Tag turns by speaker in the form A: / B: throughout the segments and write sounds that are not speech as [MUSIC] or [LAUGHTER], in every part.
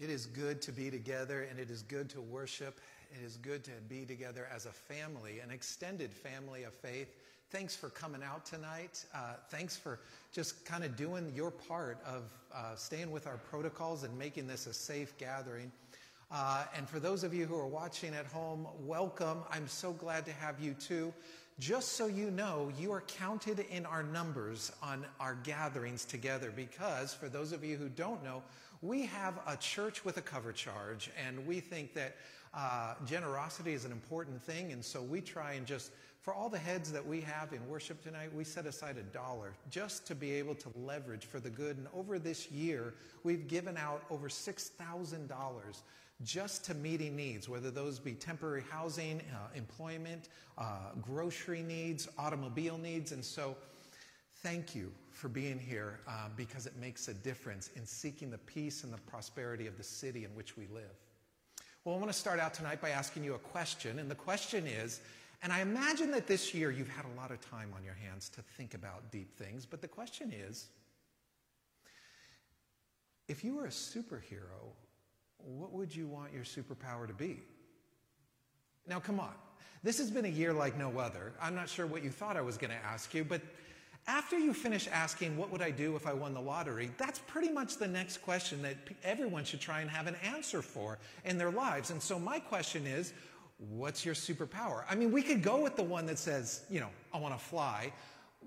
A: It is good to be together and it is good to worship. It is good to be together as a family, an extended family of faith. Thanks for coming out tonight. Uh, thanks for just kind of doing your part of uh, staying with our protocols and making this a safe gathering. Uh, and for those of you who are watching at home, welcome. I'm so glad to have you too. Just so you know, you are counted in our numbers on our gatherings together because, for those of you who don't know, we have a church with a cover charge, and we think that uh, generosity is an important thing, and so we try and just for all the heads that we have in worship tonight, we set aside a dollar just to be able to leverage for the good. And over this year, we've given out over $6,000 just to meeting needs, whether those be temporary housing, uh, employment, uh, grocery needs, automobile needs. And so, thank you for being here uh, because it makes a difference in seeking the peace and the prosperity of the city in which we live. Well, I want to start out tonight by asking you a question. And the question is, and I imagine that this year you've had a lot of time on your hands to think about deep things, but the question is if you were a superhero, what would you want your superpower to be? Now, come on. This has been a year like no other. I'm not sure what you thought I was going to ask you, but after you finish asking, what would I do if I won the lottery? That's pretty much the next question that everyone should try and have an answer for in their lives. And so my question is, what's your superpower? I mean, we could go with the one that says, you know, I want to fly,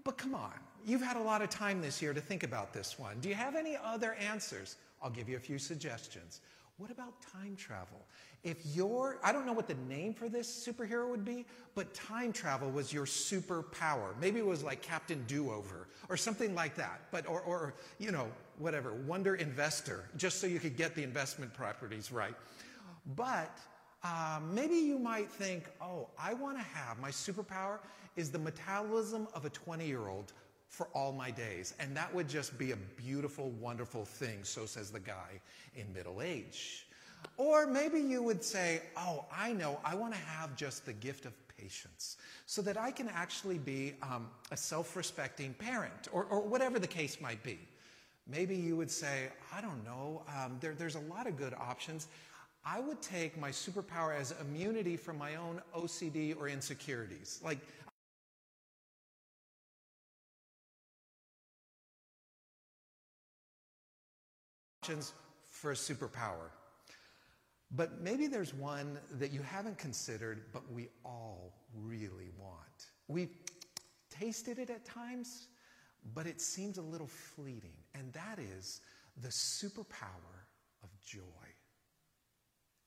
A: but come on. You've had a lot of time this year to think about this one. Do you have any other answers? I'll give you a few suggestions. What about time travel? If you're, I don't know what the name for this superhero would be, but time travel was your superpower. Maybe it was like Captain Do Over or something like that. But, or, or, you know, whatever, Wonder Investor, just so you could get the investment properties right. But um, maybe you might think, oh, I want to have my superpower is the metabolism of a 20 year old for all my days. And that would just be a beautiful, wonderful thing, so says the guy in middle age. Or maybe you would say, Oh, I know, I want to have just the gift of patience so that I can actually be um, a self respecting parent, or, or, whatever the case might be. Maybe you would say, I don't know, um, there, there's a lot of good options. I would take my superpower as immunity from my own OCD or insecurities. Like, options for a superpower. But maybe there's one that you haven't considered, but we all really want. We've tasted it at times, but it seems a little fleeting, and that is the superpower of joy.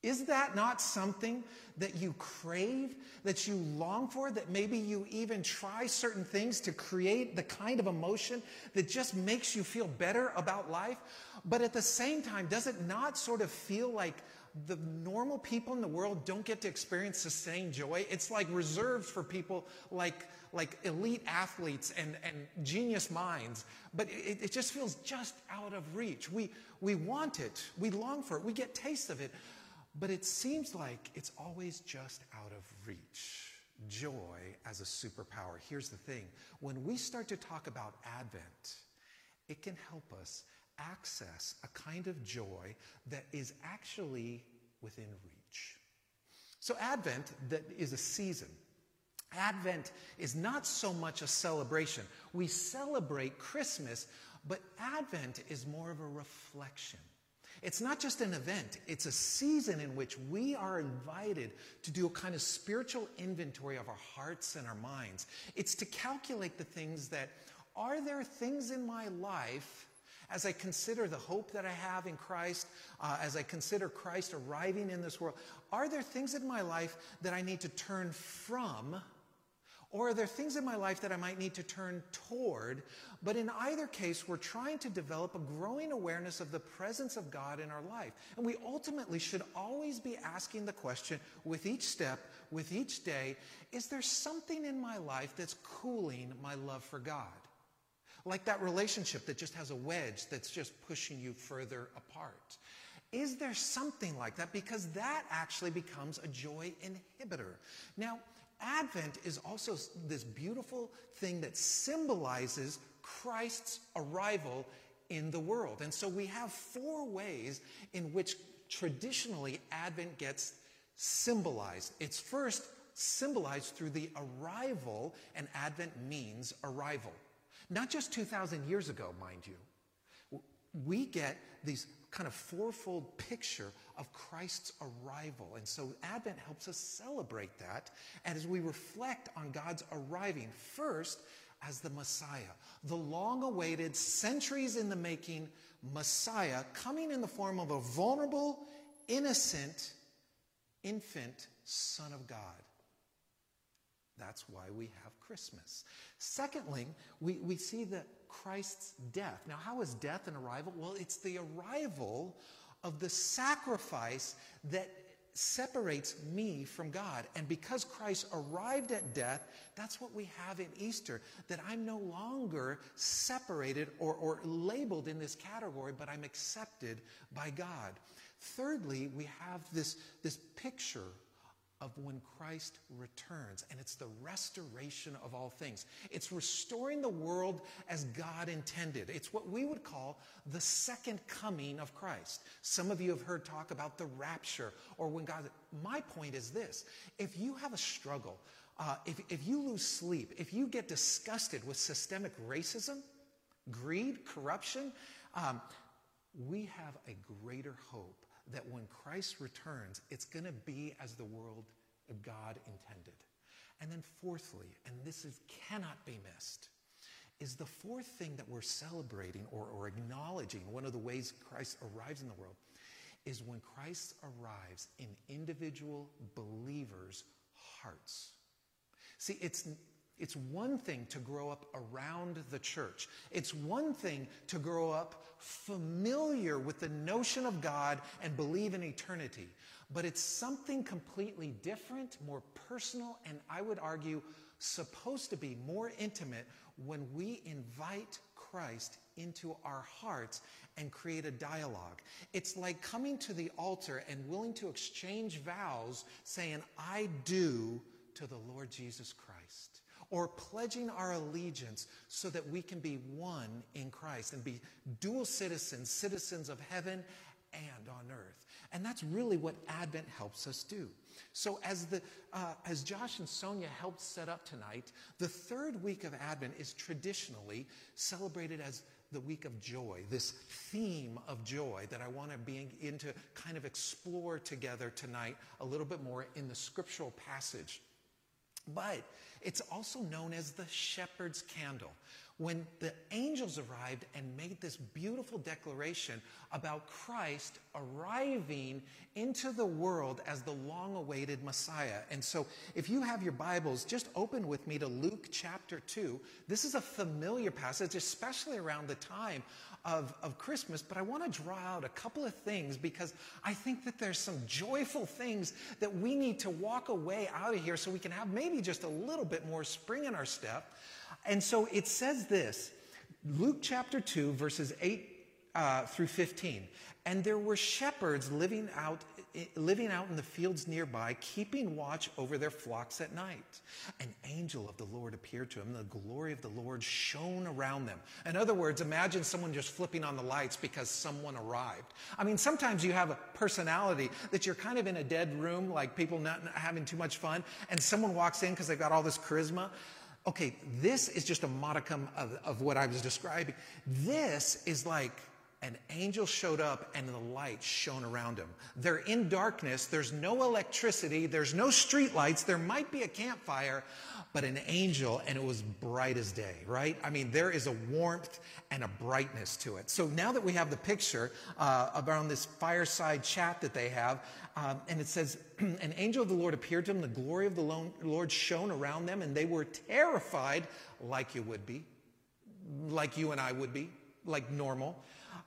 A: Is that not something that you crave, that you long for, that maybe you even try certain things to create the kind of emotion that just makes you feel better about life? But at the same time, does it not sort of feel like the normal people in the world don't get to experience the same joy? It's like reserved for people like, like elite athletes and, and genius minds, but it, it just feels just out of reach. We, we want it, we long for it, we get taste of it. But it seems like it's always just out of reach. Joy as a superpower. Here's the thing when we start to talk about Advent, it can help us access a kind of joy that is actually within reach. So, Advent that is a season. Advent is not so much a celebration. We celebrate Christmas, but Advent is more of a reflection. It's not just an event, it's a season in which we are invited to do a kind of spiritual inventory of our hearts and our minds. It's to calculate the things that are there things in my life as I consider the hope that I have in Christ, uh, as I consider Christ arriving in this world, are there things in my life that I need to turn from or are there things in my life that I might need to turn toward? But in either case, we're trying to develop a growing awareness of the presence of God in our life. And we ultimately should always be asking the question with each step, with each day, is there something in my life that's cooling my love for God? Like that relationship that just has a wedge that's just pushing you further apart. Is there something like that? Because that actually becomes a joy inhibitor. Now, Advent is also this beautiful thing that symbolizes Christ's arrival in the world. And so we have four ways in which traditionally Advent gets symbolized. It's first symbolized through the arrival, and Advent means arrival. Not just 2,000 years ago, mind you. We get these kind of fourfold picture of Christ's arrival. And so Advent helps us celebrate that as we reflect on God's arriving first as the Messiah, the long awaited, centuries in the making Messiah coming in the form of a vulnerable, innocent infant Son of God. That's why we have Christmas. Secondly, we, we see that Christ's death. Now, how is death an arrival? Well, it's the arrival of the sacrifice that separates me from God. And because Christ arrived at death, that's what we have in Easter that I'm no longer separated or, or labeled in this category, but I'm accepted by God. Thirdly, we have this, this picture of when Christ returns, and it's the restoration of all things. It's restoring the world as God intended. It's what we would call the second coming of Christ. Some of you have heard talk about the rapture or when God. My point is this if you have a struggle, uh, if, if you lose sleep, if you get disgusted with systemic racism, greed, corruption, um, we have a greater hope that when Christ returns, it's going to be as the world of God intended. And then, fourthly, and this is, cannot be missed, is the fourth thing that we're celebrating or, or acknowledging, one of the ways Christ arrives in the world, is when Christ arrives in individual believers' hearts. See, it's it's one thing to grow up around the church. It's one thing to grow up familiar with the notion of God and believe in eternity. But it's something completely different, more personal, and I would argue supposed to be more intimate when we invite Christ into our hearts and create a dialogue. It's like coming to the altar and willing to exchange vows saying, I do to the Lord Jesus Christ or pledging our allegiance so that we can be one in Christ and be dual citizens, citizens of heaven and on earth. And that's really what Advent helps us do. So, as, the, uh, as Josh and Sonia helped set up tonight, the third week of Advent is traditionally celebrated as the week of joy, this theme of joy that I want to begin to kind of explore together tonight a little bit more in the scriptural passage. But it's also known as the shepherd's candle. When the angels arrived and made this beautiful declaration about Christ arriving into the world as the long awaited Messiah. And so, if you have your Bibles, just open with me to Luke chapter 2. This is a familiar passage, especially around the time of, of Christmas, but I want to draw out a couple of things because I think that there's some joyful things that we need to walk away out of here so we can have maybe just a little bit more spring in our step. And so it says this Luke chapter 2, verses 8 uh, through 15. And there were shepherds living out living out in the fields nearby, keeping watch over their flocks at night. An angel of the Lord appeared to them. The glory of the Lord shone around them. In other words, imagine someone just flipping on the lights because someone arrived. I mean, sometimes you have a personality that you're kind of in a dead room, like people not having too much fun, and someone walks in because they've got all this charisma. Okay, this is just a modicum of, of what I was describing. This is like an angel showed up and the light shone around him. They're in darkness. There's no electricity. There's no street lights. There might be a campfire, but an angel and it was bright as day, right? I mean, there is a warmth and a brightness to it. So now that we have the picture uh, around this fireside chat that they have, um, and it says, [CLEARS THROAT] an angel of the Lord appeared to them. The glory of the Lord shone around them and they were terrified like you would be, like you and I would be, like normal.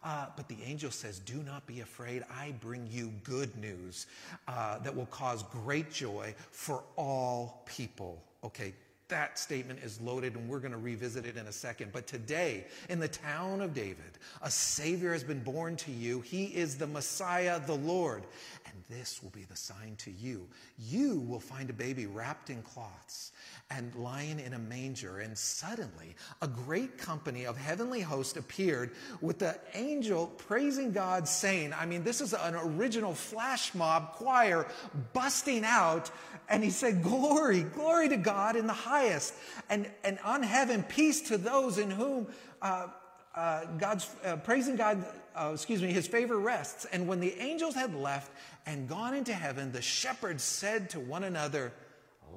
A: Uh, but the angel says, Do not be afraid. I bring you good news uh, that will cause great joy for all people. Okay, that statement is loaded, and we're going to revisit it in a second. But today, in the town of David, a Savior has been born to you. He is the Messiah, the Lord. And this will be the sign to you. You will find a baby wrapped in cloths and lying in a manger. And suddenly, a great company of heavenly hosts appeared with the angel praising God, saying, I mean, this is an original flash mob choir busting out. And he said, Glory, glory to God in the highest, and, and on heaven, peace to those in whom. Uh, uh, God's uh, praising God, uh, excuse me, his favor rests. And when the angels had left and gone into heaven, the shepherds said to one another,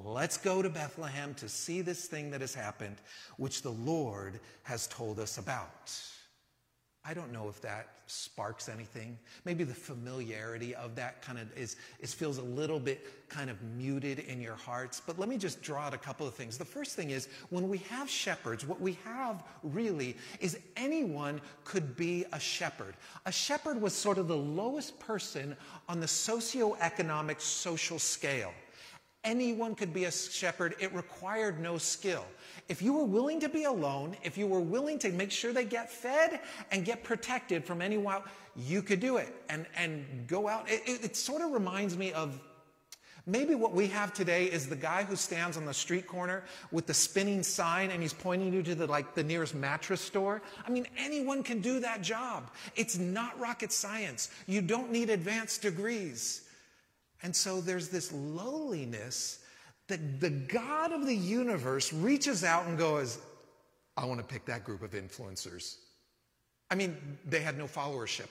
A: Let's go to Bethlehem to see this thing that has happened, which the Lord has told us about. I don't know if that sparks anything. Maybe the familiarity of that kind of is, is feels a little bit kind of muted in your hearts. But let me just draw out a couple of things. The first thing is when we have shepherds, what we have really is anyone could be a shepherd. A shepherd was sort of the lowest person on the socioeconomic social scale. Anyone could be a shepherd. It required no skill. If you were willing to be alone, if you were willing to make sure they get fed and get protected from any wild, you could do it and, and go out. It, it, it sort of reminds me of maybe what we have today is the guy who stands on the street corner with the spinning sign and he's pointing you to the like the nearest mattress store. I mean, anyone can do that job. It's not rocket science. You don't need advanced degrees. And so there's this lowliness that the God of the universe reaches out and goes, I want to pick that group of influencers. I mean, they had no followership.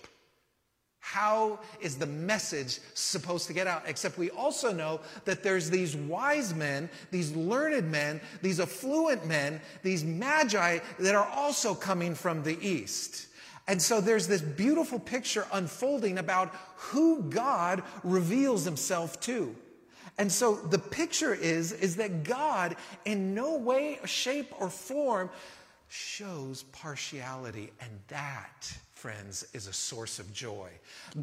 A: How is the message supposed to get out? Except we also know that there's these wise men, these learned men, these affluent men, these magi that are also coming from the east. And so there's this beautiful picture unfolding about who God reveals himself to. And so the picture is, is that God, in no way, shape, or form, shows partiality. And that friends, is a source of joy.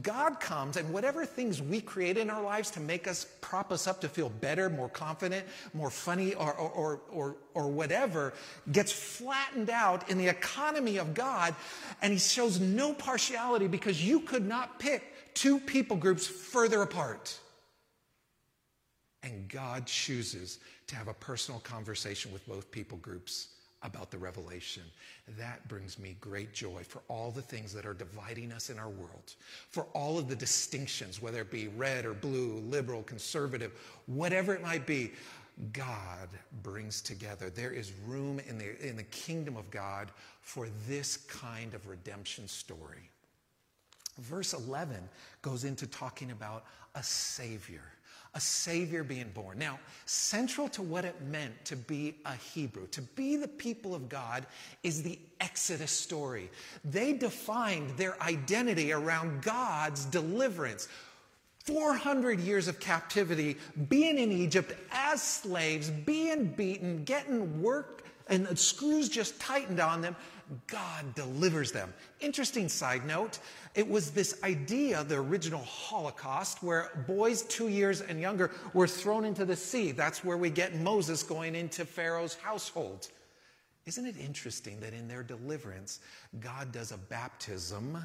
A: God comes, and whatever things we create in our lives to make us prop us up to feel better, more confident, more funny, or, or, or, or, whatever, gets flattened out in the economy of God, and He shows no partiality because you could not pick two people groups further apart. And God chooses to have a personal conversation with both people groups about the revelation. That brings me great joy for all the things that are dividing us in our world, for all of the distinctions, whether it be red or blue, liberal, conservative, whatever it might be. God brings together. There is room in the, in the kingdom of God for this kind of redemption story. Verse 11 goes into talking about a Savior a Savior being born. Now, central to what it meant to be a Hebrew, to be the people of God, is the Exodus story. They defined their identity around God's deliverance. 400 years of captivity, being in Egypt as slaves, being beaten, getting worked, and the screws just tightened on them. God delivers them. Interesting side note it was this idea, the original Holocaust, where boys two years and younger were thrown into the sea. That's where we get Moses going into Pharaoh's household. Isn't it interesting that in their deliverance, God does a baptism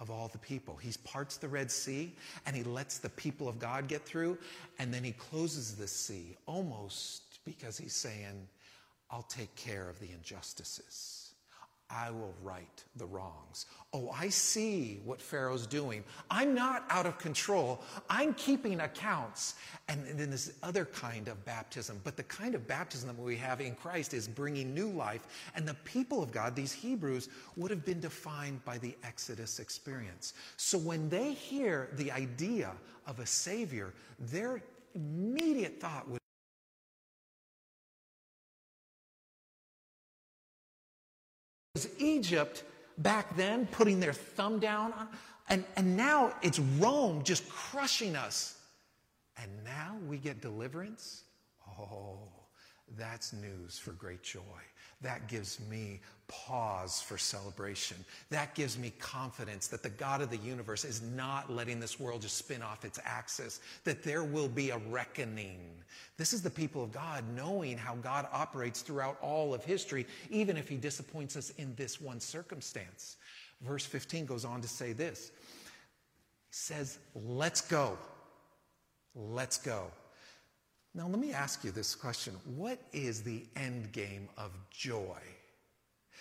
A: of all the people? He parts the Red Sea and he lets the people of God get through, and then he closes the sea almost because he's saying, I'll take care of the injustices. I will right the wrongs. Oh, I see what Pharaoh's doing. I'm not out of control. I'm keeping accounts. And then this other kind of baptism. But the kind of baptism that we have in Christ is bringing new life. And the people of God, these Hebrews, would have been defined by the Exodus experience. So when they hear the idea of a Savior, their immediate thought would was Egypt back then putting their thumb down on, and, and now it's Rome just crushing us. And now we get deliverance? Oh, that's news for great joy. That gives me pause for celebration. That gives me confidence that the God of the universe is not letting this world just spin off its axis, that there will be a reckoning. This is the people of God knowing how God operates throughout all of history, even if he disappoints us in this one circumstance. Verse 15 goes on to say this He says, let's go. Let's go. Now, let me ask you this question What is the end game of joy?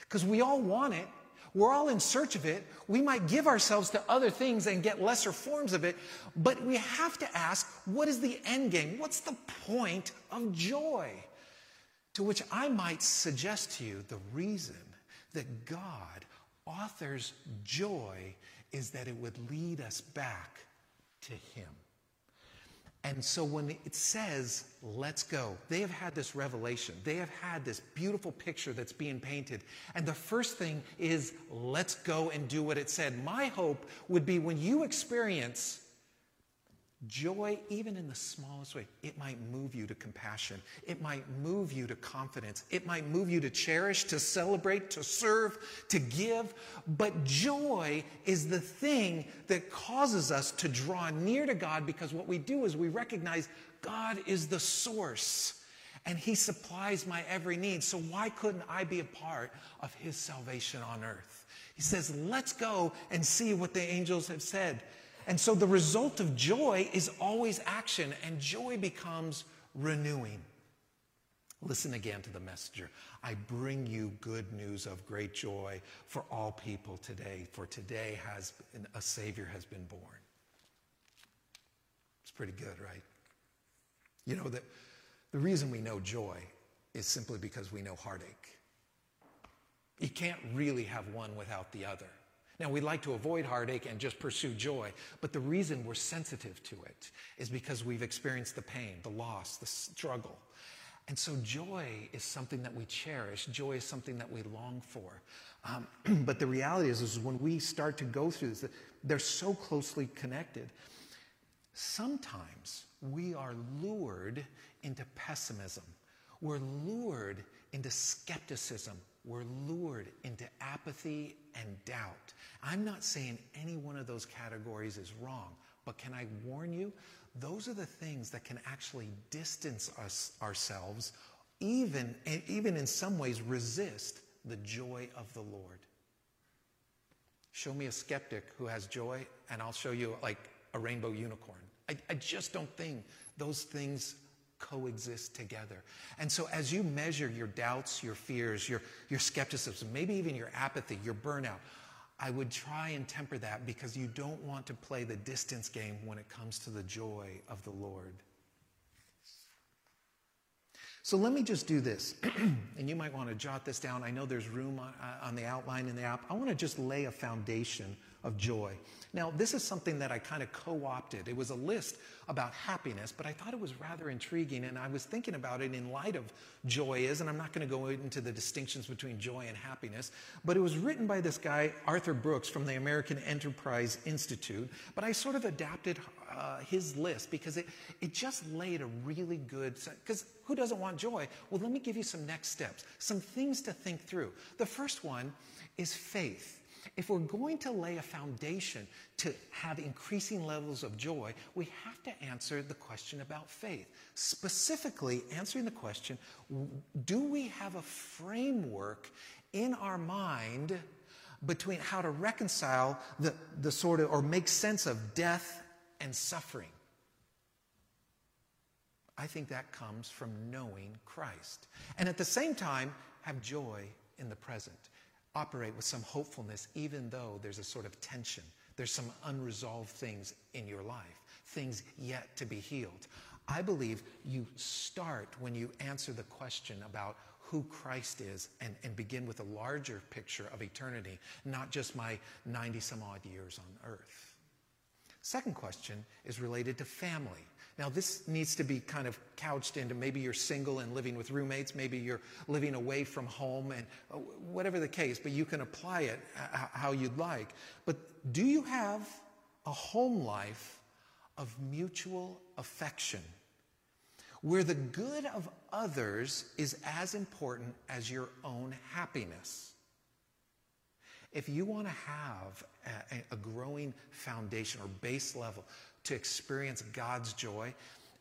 A: Because we all want it. We're all in search of it. We might give ourselves to other things and get lesser forms of it, but we have to ask what is the end game? What's the point of joy? To which I might suggest to you the reason that God authors joy is that it would lead us back to Him. And so when it says, let's go, they have had this revelation. They have had this beautiful picture that's being painted. And the first thing is, let's go and do what it said. My hope would be when you experience Joy, even in the smallest way, it might move you to compassion. It might move you to confidence. It might move you to cherish, to celebrate, to serve, to give. But joy is the thing that causes us to draw near to God because what we do is we recognize God is the source and He supplies my every need. So why couldn't I be a part of His salvation on earth? He says, let's go and see what the angels have said. And so the result of joy is always action, and joy becomes renewing. Listen again to the messenger. I bring you good news of great joy for all people today, for today has been, a Savior has been born. It's pretty good, right? You know, that the reason we know joy is simply because we know heartache. You can't really have one without the other. Now, we like to avoid heartache and just pursue joy, but the reason we're sensitive to it is because we've experienced the pain, the loss, the struggle. And so, joy is something that we cherish. Joy is something that we long for. Um, [CLEARS THROAT] but the reality is, is when we start to go through this, they're so closely connected. Sometimes we are lured into pessimism. We're lured into skepticism we're lured into apathy and doubt. I'm not saying any one of those categories is wrong, but can I warn you? Those are the things that can actually distance us ourselves, even, and even in some ways resist the joy of the Lord. Show me a skeptic who has joy, and I'll show you like a rainbow unicorn. I, I just don't think those things coexist together. And so, as you measure your doubts, your fears, your, your skepticism, maybe even your apathy, your burnout, I would try and temper that because you don't want to play the distance game when it comes to the joy of the Lord. So let me just do this, [CLEARS THROAT] and you might want to jot this down. I know there's room on, on the outline in the app. I want to just lay a foundation of joy. Now, this is something that I kind of co opted. It was a list about happiness, but I thought it was rather intriguing, and I was thinking about it in light of joy is, and I'm not going to go into the distinctions between joy and happiness, but it was written by this guy, Arthur Brooks, from the American Enterprise Institute, but I sort of adapted uh, his list because it, it just laid a really good, because who doesn't want joy? Well, let me give you some next steps, some things to think through. The first one is faith. If we're going to lay a foundation to have increasing levels of joy, we have to answer the question about faith. Specifically, answering the question do we have a framework in our mind between how to reconcile the, the sort of, or make sense of death and suffering? I think that comes from knowing Christ. And at the same time, have joy in the present operate with some hopefulness, even though there's a sort of tension. There's some unresolved things in your life, things yet to be healed. I believe you start when you answer the question about who Christ is and, and begin with a larger picture of eternity, not just my 90 some odd years on earth. Second question is related to family. Now, this needs to be kind of couched into maybe you're single and living with roommates, maybe you're living away from home, and uh, whatever the case, but you can apply it how you'd like. But do you have a home life of mutual affection where the good of others is as important as your own happiness? If you want to have a growing foundation or base level to experience God's joy,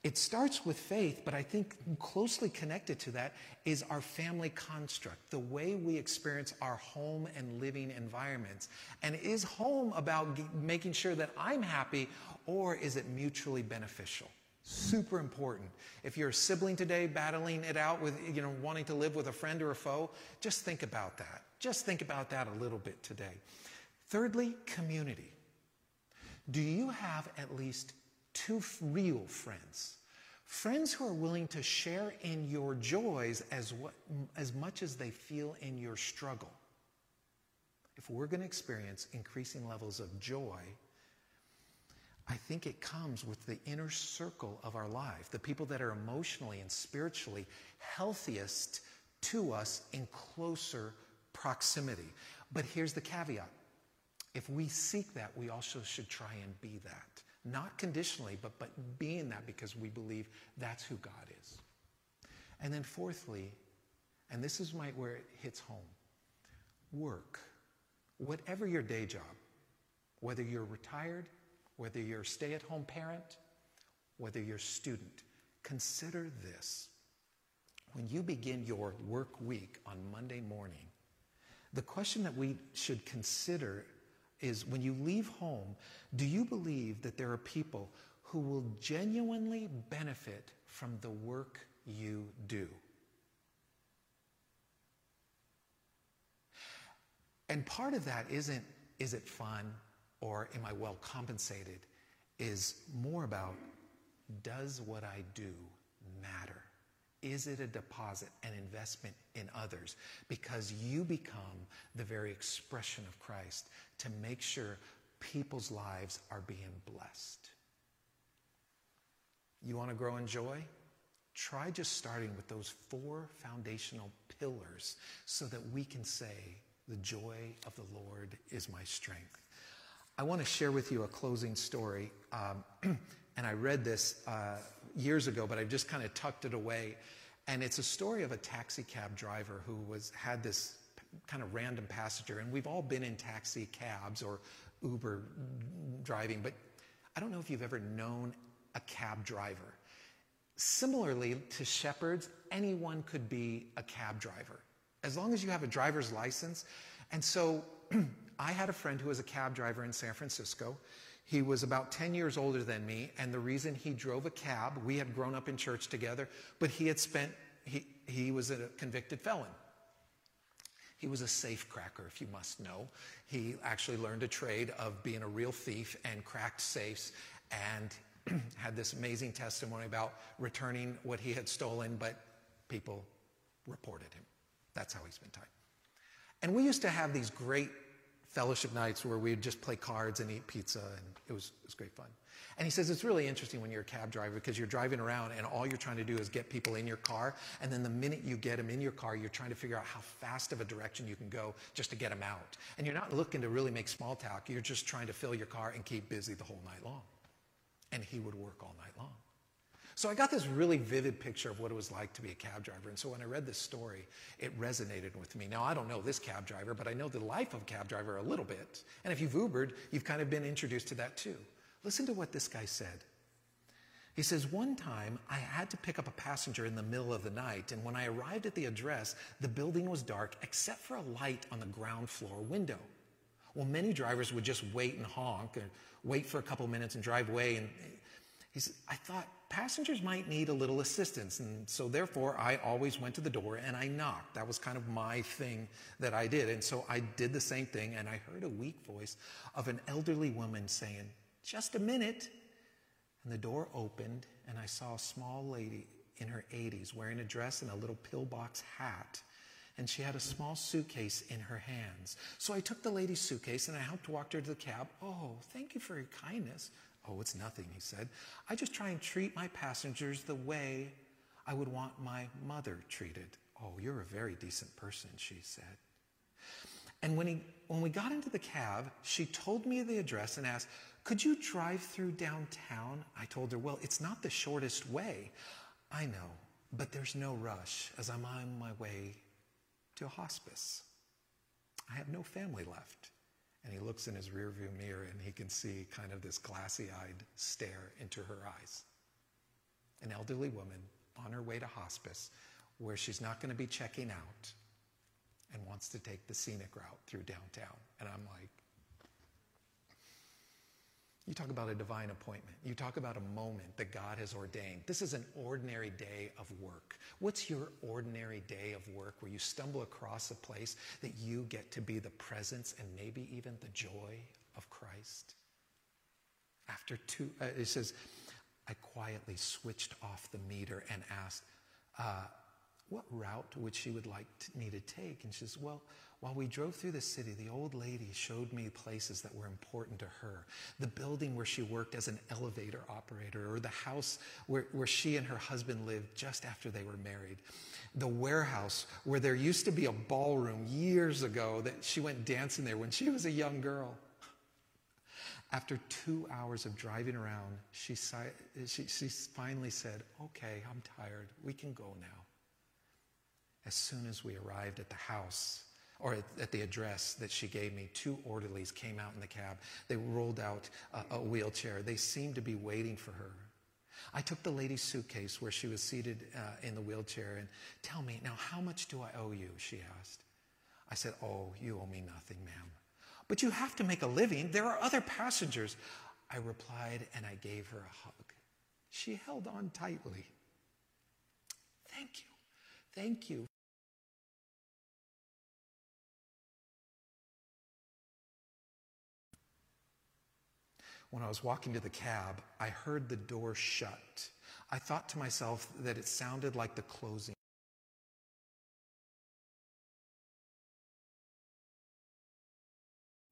A: It starts with faith, but I think closely connected to that is our family construct, the way we experience our home and living environments. And is home about g- making sure that I'm happy, or is it mutually beneficial? Super important. If you're a sibling today battling it out with, you know, wanting to live with a friend or a foe, just think about that. Just think about that a little bit today. Thirdly, community. Do you have at least two real friends? Friends who are willing to share in your joys as, what, as much as they feel in your struggle. If we're going to experience increasing levels of joy, I think it comes with the inner circle of our life, the people that are emotionally and spiritually healthiest to us in closer proximity. But here's the caveat if we seek that, we also should try and be that. Not conditionally, but, but being that because we believe that's who God is. And then, fourthly, and this is my, where it hits home work. Whatever your day job, whether you're retired, whether you're a stay at home parent, whether you're a student, consider this. When you begin your work week on Monday morning, the question that we should consider is when you leave home, do you believe that there are people who will genuinely benefit from the work you do? And part of that isn't, is it fun or am I well compensated? Is more about, does what I do matter? Is it a deposit, an investment in others? Because you become the very expression of Christ to make sure people's lives are being blessed. You want to grow in joy? Try just starting with those four foundational pillars so that we can say, The joy of the Lord is my strength. I want to share with you a closing story. Um, [CLEARS THROAT] and I read this uh, years ago, but I've just kind of tucked it away. And it's a story of a taxi cab driver who was had this kind of random passenger. And we've all been in taxi cabs or Uber driving, but I don't know if you've ever known a cab driver. Similarly to shepherds, anyone could be a cab driver as long as you have a driver's license. And so [CLEARS THROAT] I had a friend who was a cab driver in San Francisco. He was about 10 years older than me, and the reason he drove a cab, we had grown up in church together, but he had spent, he, he was a convicted felon. He was a safe cracker, if you must know. He actually learned a trade of being a real thief and cracked safes and [CLEARS THROAT] had this amazing testimony about returning what he had stolen, but people reported him. That's how he spent time. And we used to have these great fellowship nights where we'd just play cards and eat pizza, and it was, it was great fun. And he says it's really interesting when you're a cab driver because you're driving around and all you're trying to do is get people in your car. And then the minute you get them in your car, you're trying to figure out how fast of a direction you can go just to get them out. And you're not looking to really make small talk, you're just trying to fill your car and keep busy the whole night long. And he would work all night long. So I got this really vivid picture of what it was like to be a cab driver. And so when I read this story, it resonated with me. Now, I don't know this cab driver, but I know the life of a cab driver a little bit. And if you've Ubered, you've kind of been introduced to that too. Listen to what this guy said. He says, One time I had to pick up a passenger in the middle of the night, and when I arrived at the address, the building was dark except for a light on the ground floor window. Well, many drivers would just wait and honk and wait for a couple minutes and drive away. And he said, I thought passengers might need a little assistance. And so therefore, I always went to the door and I knocked. That was kind of my thing that I did. And so I did the same thing. And I heard a weak voice of an elderly woman saying, Just a minute. And the door opened and I saw a small lady in her 80s wearing a dress and a little pillbox hat. And she had a small suitcase in her hands. So I took the lady's suitcase and I helped walk her to the cab. Oh, thank you for your kindness. Oh, it's nothing, he said. I just try and treat my passengers the way I would want my mother treated. Oh, you're a very decent person, she said. And when, he, when we got into the cab, she told me the address and asked, Could you drive through downtown? I told her, Well, it's not the shortest way. I know, but there's no rush as I'm on my way to a hospice. I have no family left. And he looks in his rearview mirror and he can see kind of this glassy eyed stare into her eyes. an elderly woman on her way to hospice where she's not going to be checking out and wants to take the scenic route through downtown. And I'm like, you talk about a divine appointment. You talk about a moment that God has ordained. This is an ordinary day of work. What's your ordinary day of work where you stumble across a place that you get to be the presence and maybe even the joy of Christ? After two, uh, it says, I quietly switched off the meter and asked, uh, what route would she would like to, me to take? And she says, well, while we drove through the city, the old lady showed me places that were important to her. The building where she worked as an elevator operator, or the house where, where she and her husband lived just after they were married. The warehouse where there used to be a ballroom years ago that she went dancing there when she was a young girl. After two hours of driving around, she, she, she finally said, Okay, I'm tired. We can go now. As soon as we arrived at the house, or at, at, the address that she gave me, two orderlies came out in the cab. They rolled out a, a wheelchair. They seemed to be waiting for her. I took the lady's suitcase where she was seated uh, in the wheelchair and tell me, now how much do I owe you? She asked. I said, oh, you owe me nothing, ma'am. But you have to make a living. There are other passengers. I replied and I gave her a hug. She held on tightly. Thank you. Thank you When I was walking to the cab, I heard the door shut. I thought to myself that it sounded like the closing.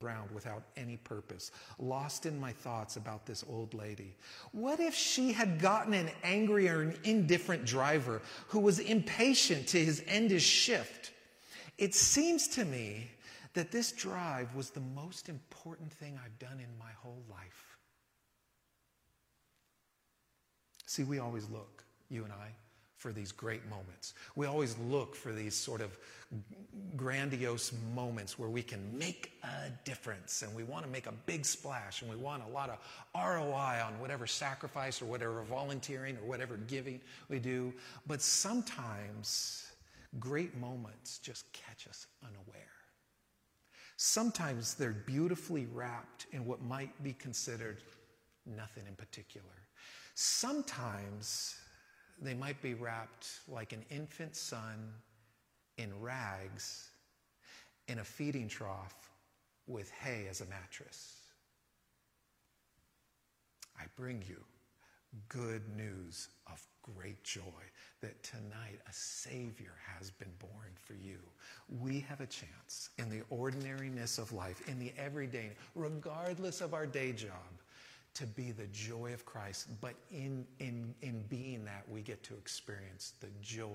A: Ground without any purpose, lost in my thoughts about this old lady. What if she had gotten an angry or an indifferent driver who was impatient to his end his shift? It seems to me that this drive was the most important thing I've done in my whole life. See, we always look, you and I, for these great moments. We always look for these sort of grandiose moments where we can make a difference and we want to make a big splash and we want a lot of ROI on whatever sacrifice or whatever volunteering or whatever giving we do. But sometimes great moments just catch us unaware. Sometimes they're beautifully wrapped in what might be considered nothing in particular. Sometimes they might be wrapped like an infant son in rags in a feeding trough with hay as a mattress. I bring you good news of great joy that tonight a Savior has been born for you. We have a chance in the ordinariness of life, in the everyday, regardless of our day job, to be the joy of Christ. But in, in, in being that, we get to experience the joy